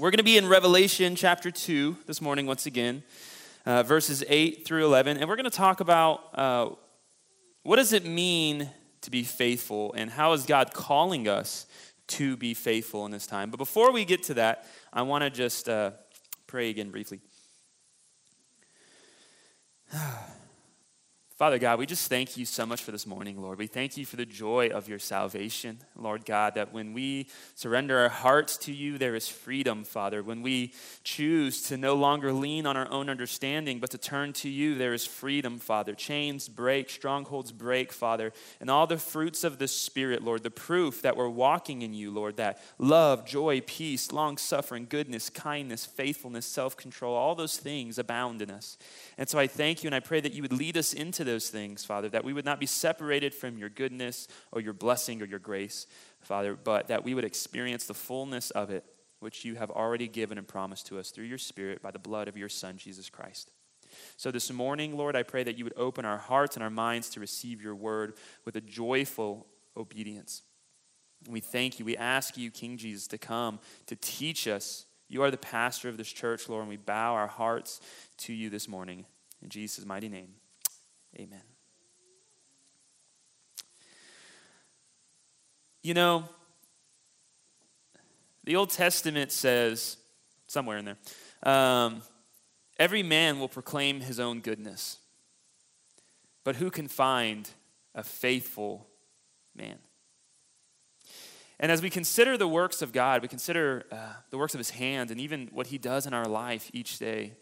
We're going to be in Revelation chapter 2 this morning, once again, uh, verses 8 through 11. And we're going to talk about uh, what does it mean to be faithful and how is God calling us to be faithful in this time. But before we get to that, I want to just uh, pray again briefly. Father God, we just thank you so much for this morning, Lord. We thank you for the joy of your salvation, Lord God, that when we surrender our hearts to you, there is freedom, Father. When we choose to no longer lean on our own understanding, but to turn to you, there is freedom, Father. Chains break, strongholds break, Father. And all the fruits of the Spirit, Lord, the proof that we're walking in you, Lord, that love, joy, peace, long suffering, goodness, kindness, faithfulness, self control, all those things abound in us. And so I thank you and I pray that you would lead us into those things, Father, that we would not be separated from your goodness or your blessing or your grace, Father, but that we would experience the fullness of it, which you have already given and promised to us through your Spirit by the blood of your Son, Jesus Christ. So this morning, Lord, I pray that you would open our hearts and our minds to receive your word with a joyful obedience. We thank you. We ask you, King Jesus, to come to teach us. You are the pastor of this church, Lord, and we bow our hearts to you this morning. In Jesus' mighty name. Amen. You know, the Old Testament says, somewhere in there, um, every man will proclaim his own goodness. But who can find a faithful man? And as we consider the works of God, we consider uh, the works of his hand and even what he does in our life each day.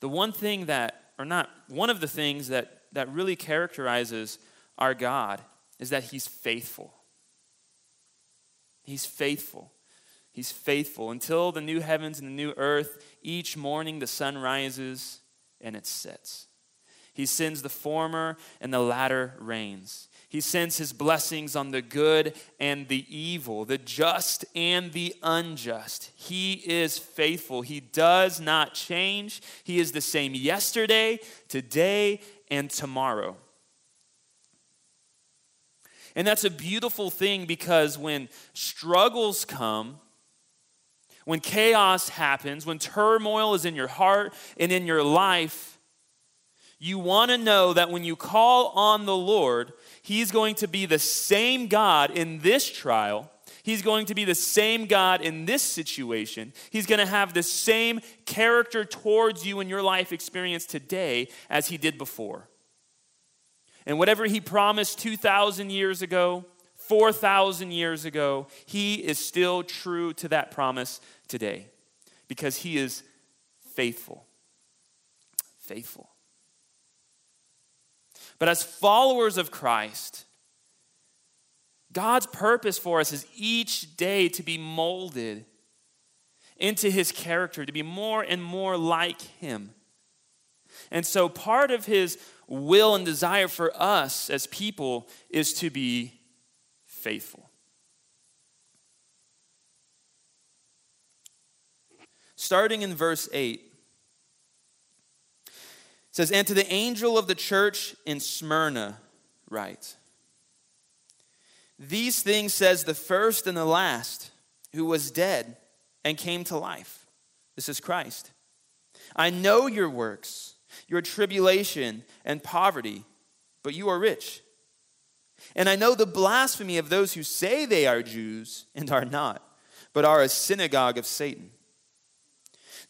The one thing that or not, one of the things that, that really characterizes our God is that He's faithful. He's faithful. He's faithful. Until the new heavens and the new earth, each morning the sun rises and it sets. He sends the former and the latter rains. He sends his blessings on the good and the evil, the just and the unjust. He is faithful. He does not change. He is the same yesterday, today, and tomorrow. And that's a beautiful thing because when struggles come, when chaos happens, when turmoil is in your heart and in your life, you want to know that when you call on the Lord, He's going to be the same God in this trial. He's going to be the same God in this situation. He's going to have the same character towards you in your life experience today as He did before. And whatever He promised 2,000 years ago, 4,000 years ago, He is still true to that promise today because He is faithful. Faithful. But as followers of Christ, God's purpose for us is each day to be molded into his character, to be more and more like him. And so, part of his will and desire for us as people is to be faithful. Starting in verse 8, it says, And to the angel of the church in Smyrna, write, These things says the first and the last, who was dead and came to life. This is Christ. I know your works, your tribulation and poverty, but you are rich. And I know the blasphemy of those who say they are Jews and are not, but are a synagogue of Satan.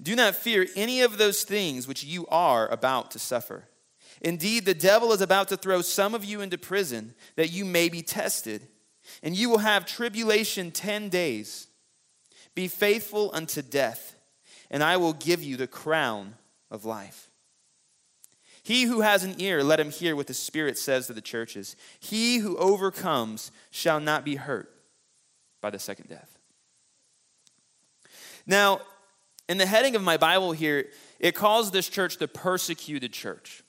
Do not fear any of those things which you are about to suffer. Indeed, the devil is about to throw some of you into prison that you may be tested, and you will have tribulation 10 days. Be faithful unto death, and I will give you the crown of life. He who has an ear, let him hear what the Spirit says to the churches. He who overcomes shall not be hurt by the second death. Now, in the heading of my Bible here, it calls this church the persecuted church.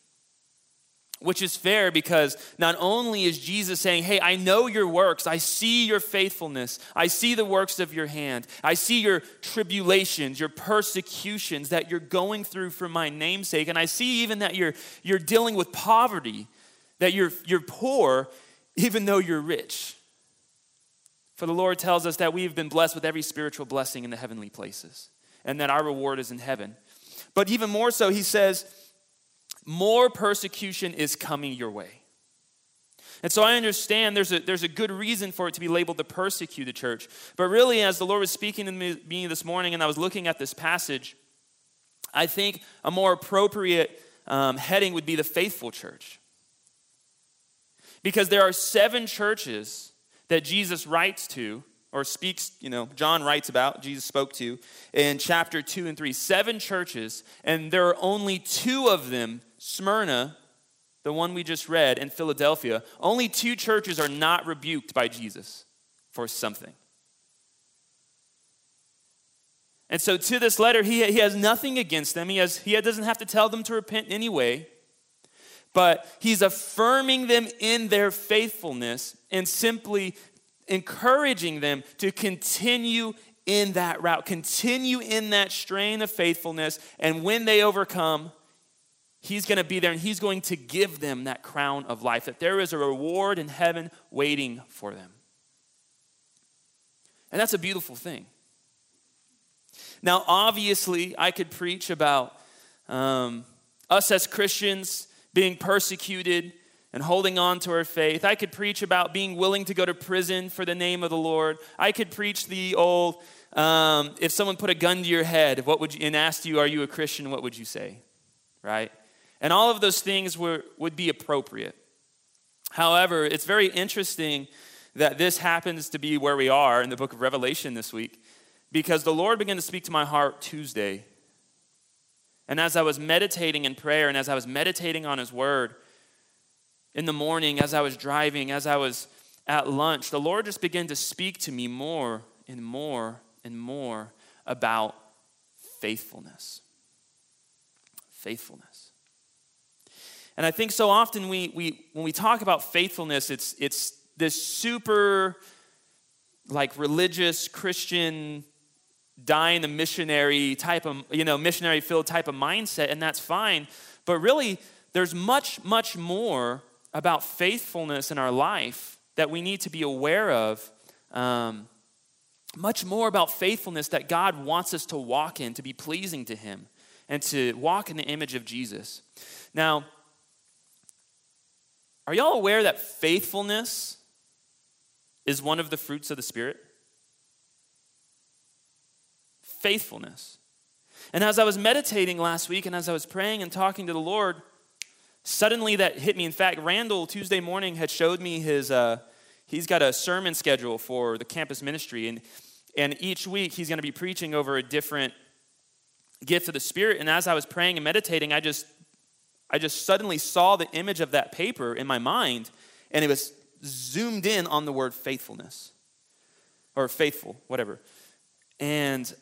Which is fair because not only is Jesus saying, Hey, I know your works. I see your faithfulness. I see the works of your hand. I see your tribulations, your persecutions that you're going through for my namesake. And I see even that you're, you're dealing with poverty, that you're, you're poor even though you're rich. For the Lord tells us that we've been blessed with every spiritual blessing in the heavenly places, and that our reward is in heaven. But even more so, he says, more persecution is coming your way. And so I understand there's a, there's a good reason for it to be labeled the persecuted church. But really, as the Lord was speaking to me this morning and I was looking at this passage, I think a more appropriate um, heading would be the faithful church. Because there are seven churches that Jesus writes to or speaks, you know, John writes about, Jesus spoke to in chapter 2 and 3. Seven churches, and there are only two of them, Smyrna, the one we just read, and Philadelphia. Only two churches are not rebuked by Jesus for something. And so, to this letter, he, he has nothing against them. He, has, he doesn't have to tell them to repent anyway but he's affirming them in their faithfulness and simply encouraging them to continue in that route, continue in that strain of faithfulness. And when they overcome, he's going to be there and he's going to give them that crown of life, that there is a reward in heaven waiting for them. And that's a beautiful thing. Now, obviously, I could preach about um, us as Christians being persecuted and holding on to our faith. I could preach about being willing to go to prison for the name of the Lord. I could preach the old, um, if someone put a gun to your head, what would you, and asked you, "Are you a Christian?" What would you say? Right? And all of those things were, would be appropriate. However, it's very interesting that this happens to be where we are in the book of Revelation this week, because the Lord began to speak to my heart Tuesday and as I was meditating in prayer and as I was meditating on His Word in the morning, as I was driving, as I was at lunch, the Lord just began to speak to me more and more and more about faithfulness. Faithfulness. And I think so often we, we when we talk about faithfulness, it's, it's this super like religious Christian dying a missionary type of, you know, missionary filled type of mindset, and that's fine. But really, there's much, much more about faithfulness in our life that we need to be aware of. Um, much more about faithfulness that God wants us to walk in, to be pleasing to Him, and to walk in the image of Jesus. Now, are y'all aware that faithfulness is one of the fruits of the Spirit? faithfulness. And as I was meditating last week and as I was praying and talking to the Lord, suddenly that hit me. In fact, Randall Tuesday morning had showed me his, uh, he's got a sermon schedule for the campus ministry. And, and each week he's going to be preaching over a different gift of the Spirit. And as I was praying and meditating, I just, I just suddenly saw the image of that paper in my mind, and it was zoomed in on the word faithfulness or faithful, whatever. And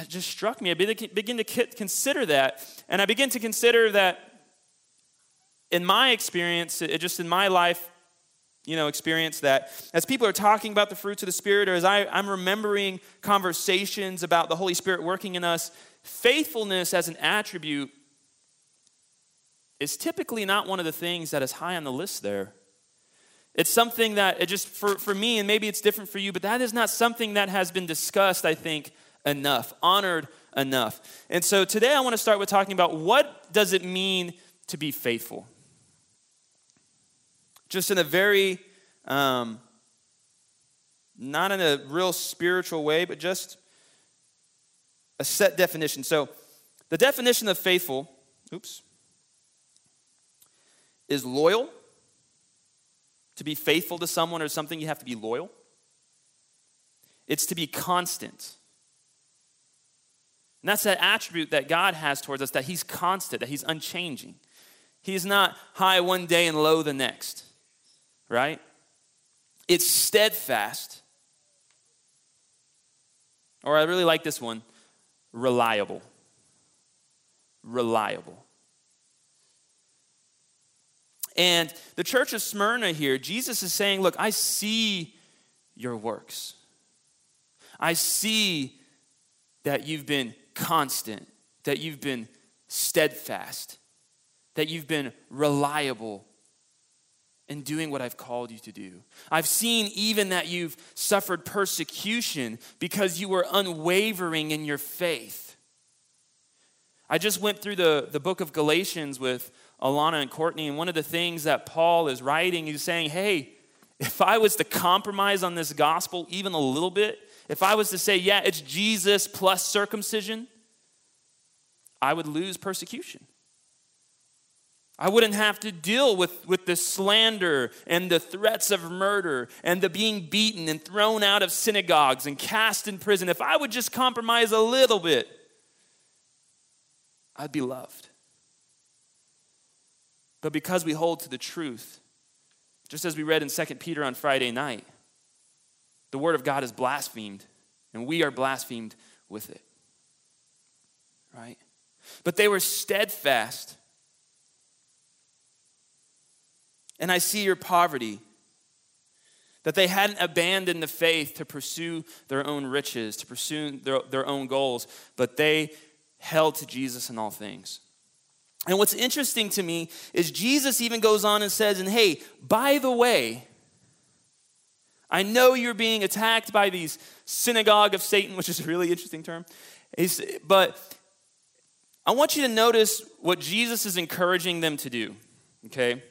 it just struck me. I begin to consider that. And I begin to consider that in my experience, just in my life, you know, experience that as people are talking about the fruits of the Spirit, or as I, I'm remembering conversations about the Holy Spirit working in us, faithfulness as an attribute is typically not one of the things that is high on the list there. It's something that it just for, for me, and maybe it's different for you, but that is not something that has been discussed, I think, enough, honored enough. And so today I want to start with talking about what does it mean to be faithful? Just in a very, um, not in a real spiritual way, but just a set definition. So the definition of faithful, oops, is loyal. To be faithful to someone or something, you have to be loyal. It's to be constant. And that's that attribute that God has towards us that He's constant, that He's unchanging. He's not high one day and low the next, right? It's steadfast. Or I really like this one reliable. Reliable. And the church of Smyrna here, Jesus is saying, Look, I see your works. I see that you've been constant, that you've been steadfast, that you've been reliable. In doing what I've called you to do. I've seen even that you've suffered persecution because you were unwavering in your faith. I just went through the, the book of Galatians with Alana and Courtney, and one of the things that Paul is writing, he's saying, hey, if I was to compromise on this gospel even a little bit, if I was to say, yeah, it's Jesus plus circumcision, I would lose persecution. I wouldn't have to deal with, with the slander and the threats of murder and the being beaten and thrown out of synagogues and cast in prison. If I would just compromise a little bit, I'd be loved. But because we hold to the truth, just as we read in 2 Peter on Friday night, the word of God is blasphemed, and we are blasphemed with it. Right? But they were steadfast. And I see your poverty, that they hadn't abandoned the faith to pursue their own riches, to pursue their, their own goals, but they held to Jesus in all things. And what's interesting to me is Jesus even goes on and says, and hey, by the way, I know you're being attacked by these synagogue of Satan, which is a really interesting term. but I want you to notice what Jesus is encouraging them to do, okay?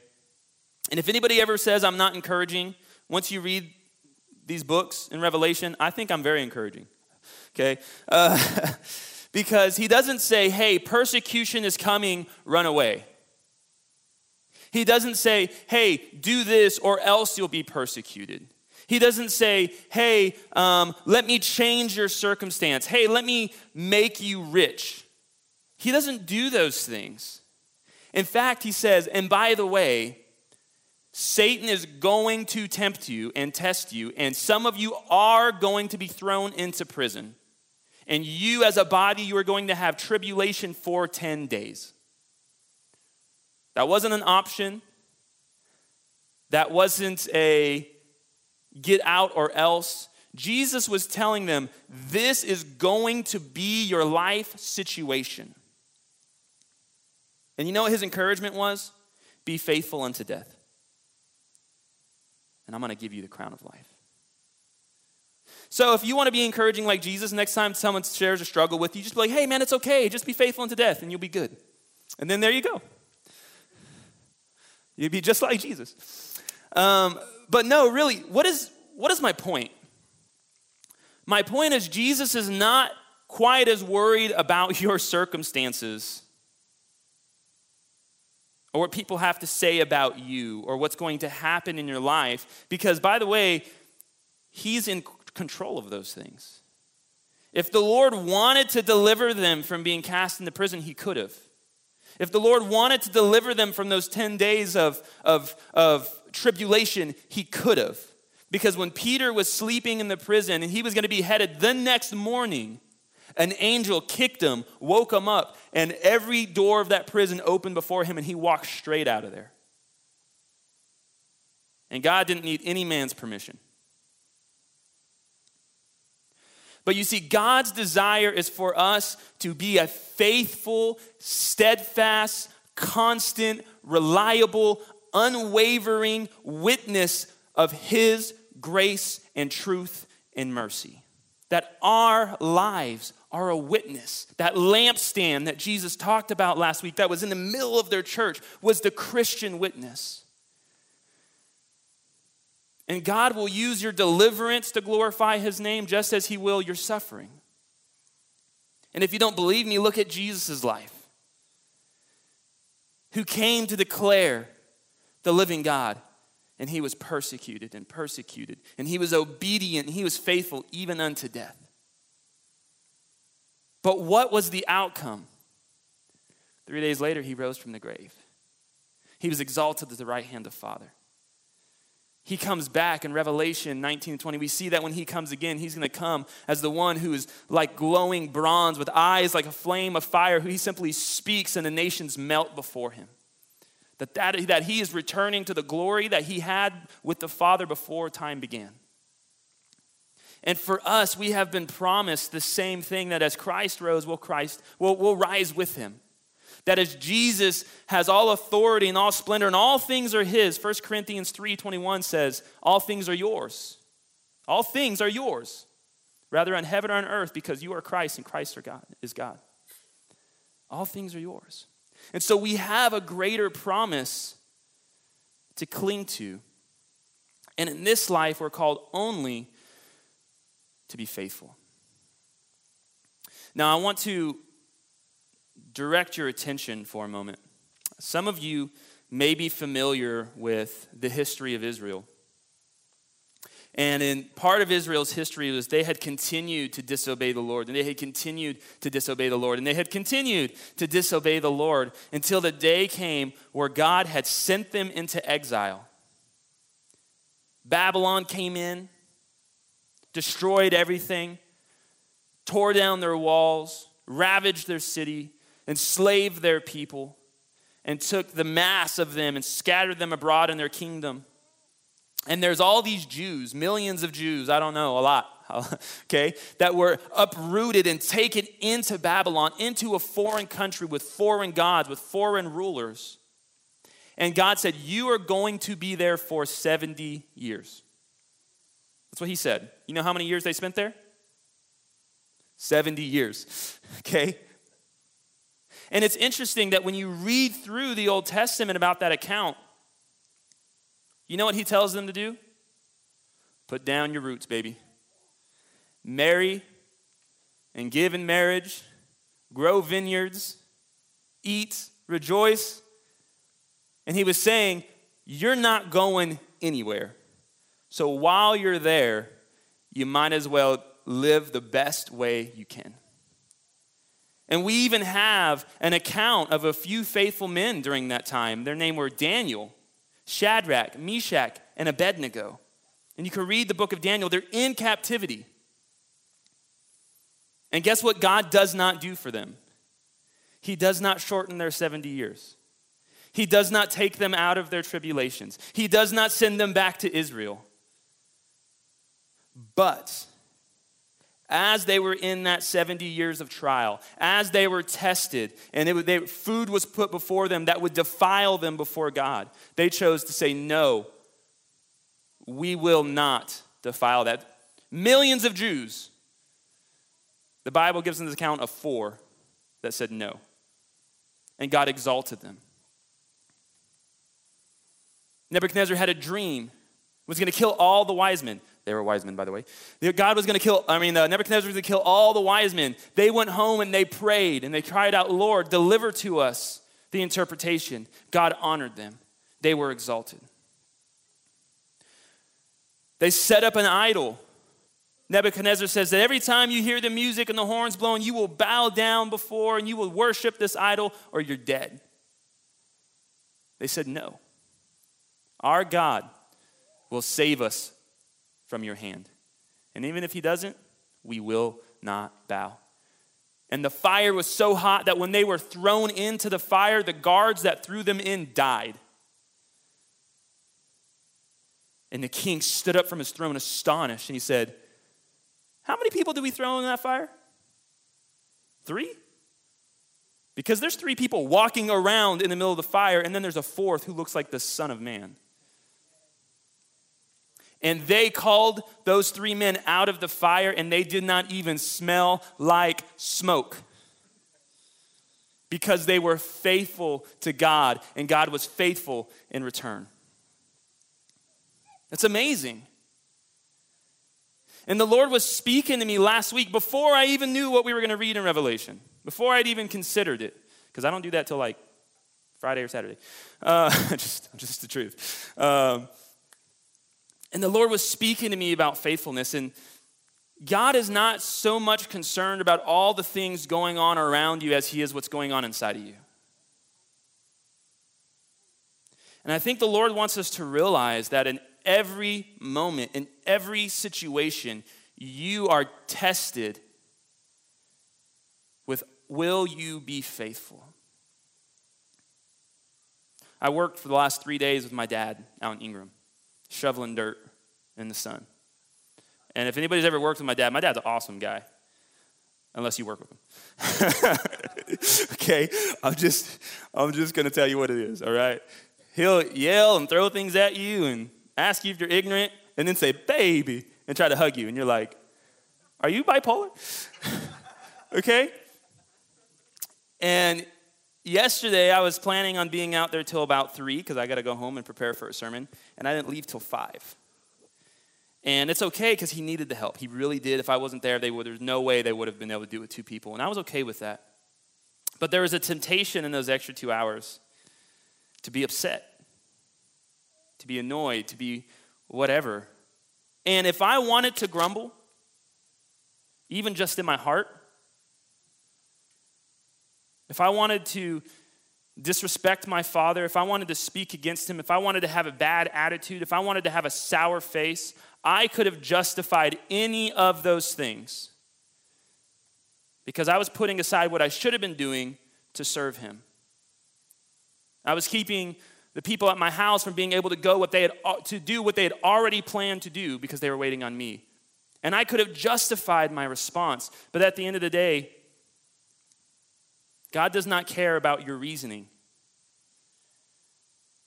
And if anybody ever says I'm not encouraging, once you read these books in Revelation, I think I'm very encouraging, okay? Uh, because he doesn't say, hey, persecution is coming, run away. He doesn't say, hey, do this or else you'll be persecuted. He doesn't say, hey, um, let me change your circumstance. Hey, let me make you rich. He doesn't do those things. In fact, he says, and by the way, Satan is going to tempt you and test you, and some of you are going to be thrown into prison. And you, as a body, you are going to have tribulation for 10 days. That wasn't an option. That wasn't a get out or else. Jesus was telling them, this is going to be your life situation. And you know what his encouragement was? Be faithful unto death. And I'm going to give you the crown of life. So if you want to be encouraging like Jesus, next time someone shares a struggle with you, just be like, hey, man, it's okay. Just be faithful unto death and you'll be good. And then there you go. You'd be just like Jesus. Um, but no, really, what is, what is my point? My point is, Jesus is not quite as worried about your circumstances or what people have to say about you or what's going to happen in your life. Because, by the way, He's in control of those things. If the Lord wanted to deliver them from being cast into prison, He could have. If the Lord wanted to deliver them from those 10 days of, of, of tribulation, He could have. Because when Peter was sleeping in the prison and he was going to be headed the next morning, an angel kicked him, woke him up, and every door of that prison opened before him, and he walked straight out of there. And God didn't need any man's permission. But you see, God's desire is for us to be a faithful, steadfast, constant, reliable, unwavering witness of His grace and truth and mercy. That our lives are a witness. That lampstand that Jesus talked about last week, that was in the middle of their church, was the Christian witness. And God will use your deliverance to glorify his name just as he will your suffering. And if you don't believe me, look at Jesus' life, who came to declare the living God. And he was persecuted and persecuted. And he was obedient he was faithful even unto death. But what was the outcome? Three days later, he rose from the grave. He was exalted to the right hand of Father he comes back in Revelation 19 and 20. We see that when he comes again, he's going to come as the one who is like glowing bronze with eyes like a flame of fire, who he simply speaks and the nations melt before him. That, that, that he is returning to the glory that he had with the Father before time began. And for us, we have been promised the same thing that as Christ rose, we'll, Christ, we'll, we'll rise with him. That as Jesus has all authority and all splendor and all things are his, 1 Corinthians 3:21 says, all things are yours. All things are yours, rather on heaven or on earth, because you are Christ and Christ are God, is God. All things are yours. And so we have a greater promise to cling to. And in this life, we're called only to be faithful. Now, I want to direct your attention for a moment. Some of you may be familiar with the history of Israel. And in part of Israel's history was they had continued to disobey the Lord, and they had continued to disobey the Lord, and they had continued to disobey the Lord until the day came where God had sent them into exile. Babylon came in, destroyed everything, tore down their walls, ravaged their city, enslaved their people, and took the mass of them and scattered them abroad in their kingdom. And there's all these Jews, millions of Jews, I don't know, a lot, okay, that were uprooted and taken into Babylon, into a foreign country with foreign gods, with foreign rulers. And God said, You are going to be there for 70 years. That's what He said. You know how many years they spent there? 70 years, okay? And it's interesting that when you read through the Old Testament about that account, you know what he tells them to do? Put down your roots, baby. Marry and give in marriage, grow vineyards, eat, rejoice. And he was saying, You're not going anywhere. So while you're there, you might as well live the best way you can. And we even have an account of a few faithful men during that time. Their name were Daniel, Shadrach, Meshach, and Abednego. And you can read the book of Daniel, they're in captivity. And guess what God does not do for them? He does not shorten their 70 years. He does not take them out of their tribulations. He does not send them back to Israel. But as they were in that 70 years of trial, as they were tested, and they, food was put before them that would defile them before God, they chose to say, No, we will not defile that. Millions of Jews, the Bible gives an account of four that said no. And God exalted them. Nebuchadnezzar had a dream, was going to kill all the wise men. They were wise men, by the way. God was going to kill, I mean, uh, Nebuchadnezzar was going to kill all the wise men. They went home and they prayed and they cried out, Lord, deliver to us the interpretation. God honored them, they were exalted. They set up an idol. Nebuchadnezzar says that every time you hear the music and the horns blowing, you will bow down before and you will worship this idol or you're dead. They said, No. Our God will save us from your hand. And even if he doesn't, we will not bow. And the fire was so hot that when they were thrown into the fire, the guards that threw them in died. And the king stood up from his throne astonished and he said, How many people did we throw in that fire? Three? Because there's three people walking around in the middle of the fire, and then there's a fourth who looks like the Son of Man. And they called those three men out of the fire, and they did not even smell like smoke because they were faithful to God, and God was faithful in return. It's amazing. And the Lord was speaking to me last week before I even knew what we were going to read in Revelation, before I'd even considered it, because I don't do that till like Friday or Saturday. Uh, just, just the truth. Um, and the Lord was speaking to me about faithfulness. And God is not so much concerned about all the things going on around you as He is what's going on inside of you. And I think the Lord wants us to realize that in every moment, in every situation, you are tested with will you be faithful? I worked for the last three days with my dad out in Ingram shoveling dirt in the sun. And if anybody's ever worked with my dad, my dad's an awesome guy. unless you work with him. okay, I'm just, I'm just gonna tell you what it is. All right, he'll yell and throw things at you and ask you if you're ignorant, and then say "baby" and try to hug you, and you're like, "Are you bipolar?" okay. And yesterday I was planning on being out there till about three because I got to go home and prepare for a sermon, and I didn't leave till five. And it's okay because he needed the help. He really did. If I wasn't there, they would, there's no way they would have been able to do it with two people. And I was okay with that. But there was a temptation in those extra two hours to be upset, to be annoyed, to be whatever. And if I wanted to grumble, even just in my heart, if I wanted to disrespect my father, if I wanted to speak against him, if I wanted to have a bad attitude, if I wanted to have a sour face, I could have justified any of those things because I was putting aside what I should have been doing to serve him. I was keeping the people at my house from being able to go what they had uh, to do what they had already planned to do because they were waiting on me. And I could have justified my response, but at the end of the day, God does not care about your reasoning.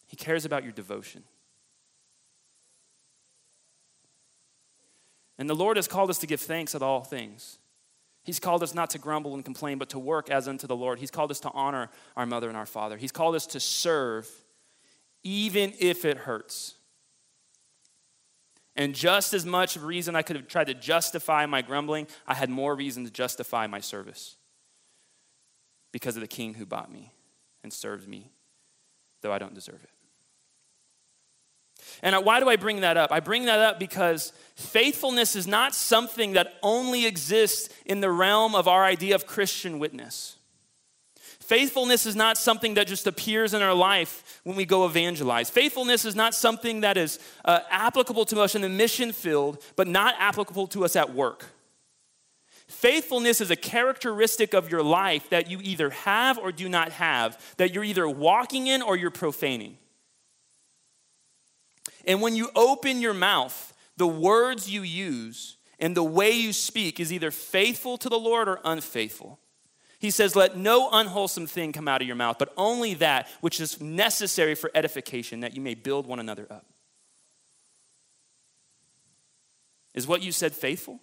He cares about your devotion. And the Lord has called us to give thanks at all things. He's called us not to grumble and complain, but to work as unto the Lord. He's called us to honor our mother and our father. He's called us to serve, even if it hurts. And just as much reason I could have tried to justify my grumbling, I had more reason to justify my service because of the king who bought me and served me, though I don't deserve it. And why do I bring that up? I bring that up because faithfulness is not something that only exists in the realm of our idea of Christian witness. Faithfulness is not something that just appears in our life when we go evangelize. Faithfulness is not something that is uh, applicable to us in the mission field, but not applicable to us at work. Faithfulness is a characteristic of your life that you either have or do not have, that you're either walking in or you're profaning. And when you open your mouth, the words you use and the way you speak is either faithful to the Lord or unfaithful. He says, Let no unwholesome thing come out of your mouth, but only that which is necessary for edification, that you may build one another up. Is what you said faithful?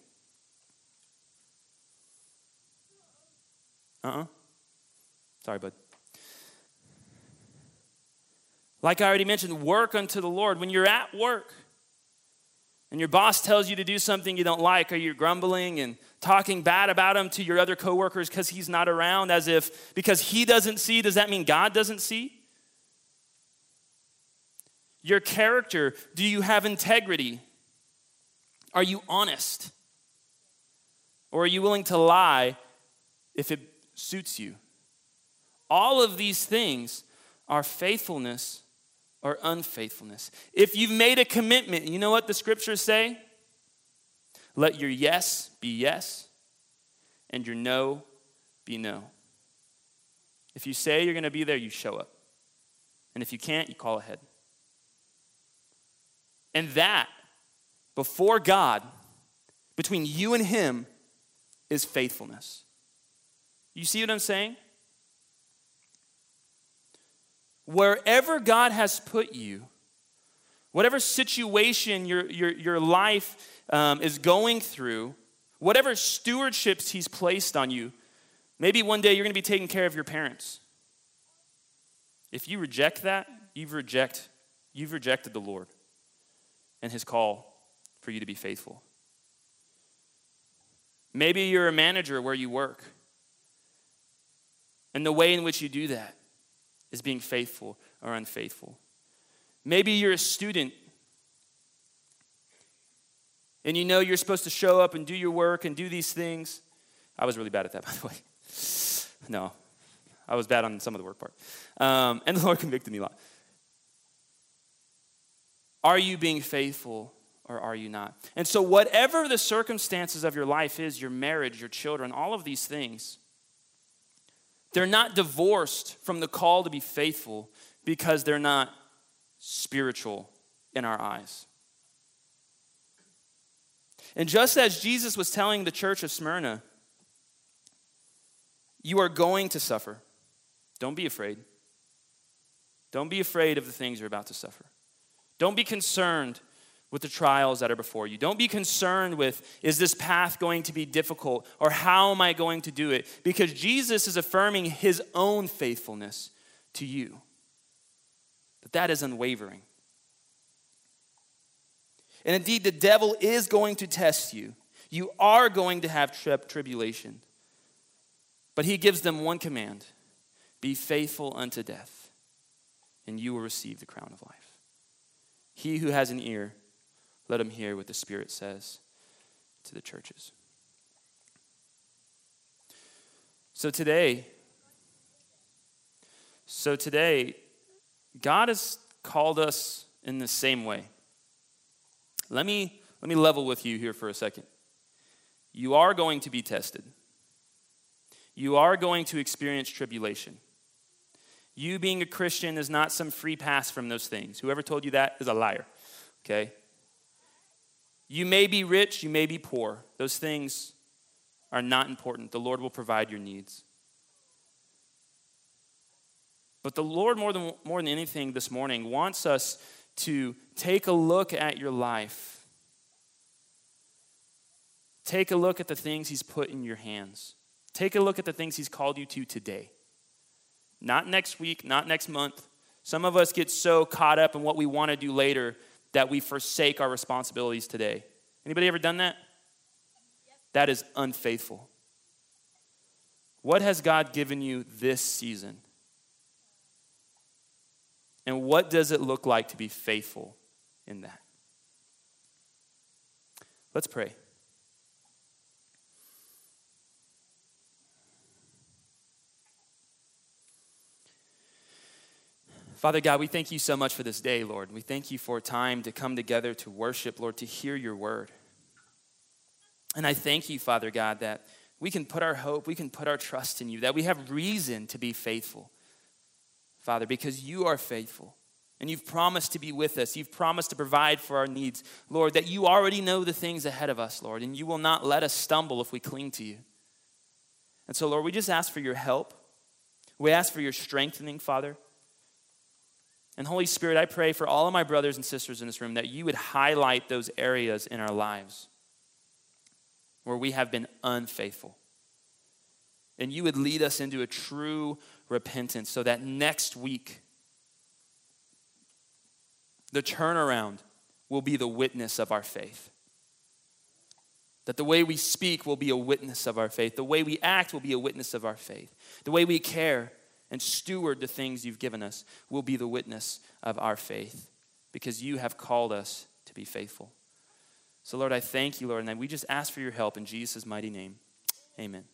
Uh uh-uh. uh Sorry, bud. Like I already mentioned, work unto the Lord. When you're at work and your boss tells you to do something you don't like, or you're grumbling and talking bad about him to your other coworkers because he's not around, as if because he doesn't see, does that mean God doesn't see? Your character, do you have integrity? Are you honest? Or are you willing to lie if it suits you? All of these things are faithfulness or unfaithfulness. If you've made a commitment, you know what the scriptures say? Let your yes be yes and your no be no. If you say you're going to be there, you show up. And if you can't, you call ahead. And that, before God, between you and Him, is faithfulness. You see what I'm saying? Wherever God has put you, whatever situation your, your, your life um, is going through, whatever stewardships He's placed on you, maybe one day you're going to be taking care of your parents. If you reject that, you've, reject, you've rejected the Lord and His call for you to be faithful. Maybe you're a manager where you work. And the way in which you do that is being faithful or unfaithful. Maybe you're a student and you know you're supposed to show up and do your work and do these things. I was really bad at that, by the way. No, I was bad on some of the work part. Um, and the Lord convicted me a lot. Are you being faithful or are you not? And so, whatever the circumstances of your life is, your marriage, your children, all of these things, they're not divorced from the call to be faithful because they're not spiritual in our eyes. And just as Jesus was telling the church of Smyrna, You are going to suffer. Don't be afraid. Don't be afraid of the things you're about to suffer. Don't be concerned with the trials that are before you. Don't be concerned with, is this path going to be difficult or how am I going to do it? Because Jesus is affirming his own faithfulness to you. But that is unwavering. And indeed, the devil is going to test you. You are going to have tri- tribulation. But he gives them one command be faithful unto death, and you will receive the crown of life. He who has an ear, let them hear what the Spirit says to the churches. So today, so today, God has called us in the same way. Let me, let me level with you here for a second. You are going to be tested, you are going to experience tribulation. You being a Christian is not some free pass from those things. Whoever told you that is a liar, okay? You may be rich, you may be poor. Those things are not important. The Lord will provide your needs. But the Lord, more than, more than anything this morning, wants us to take a look at your life. Take a look at the things He's put in your hands. Take a look at the things He's called you to today. Not next week, not next month. Some of us get so caught up in what we want to do later that we forsake our responsibilities today. Anybody ever done that? That is unfaithful. What has God given you this season? And what does it look like to be faithful in that? Let's pray. Father God, we thank you so much for this day, Lord. We thank you for time to come together to worship, Lord, to hear your word. And I thank you, Father God, that we can put our hope, we can put our trust in you, that we have reason to be faithful, Father, because you are faithful. And you've promised to be with us. You've promised to provide for our needs. Lord, that you already know the things ahead of us, Lord, and you will not let us stumble if we cling to you. And so, Lord, we just ask for your help. We ask for your strengthening, Father. And Holy Spirit, I pray for all of my brothers and sisters in this room that you would highlight those areas in our lives where we have been unfaithful. And you would lead us into a true repentance so that next week, the turnaround will be the witness of our faith. That the way we speak will be a witness of our faith. The way we act will be a witness of our faith. The way we care and steward the things you've given us will be the witness of our faith because you have called us to be faithful. So, Lord, I thank you, Lord, and we just ask for your help in Jesus' mighty name. Amen.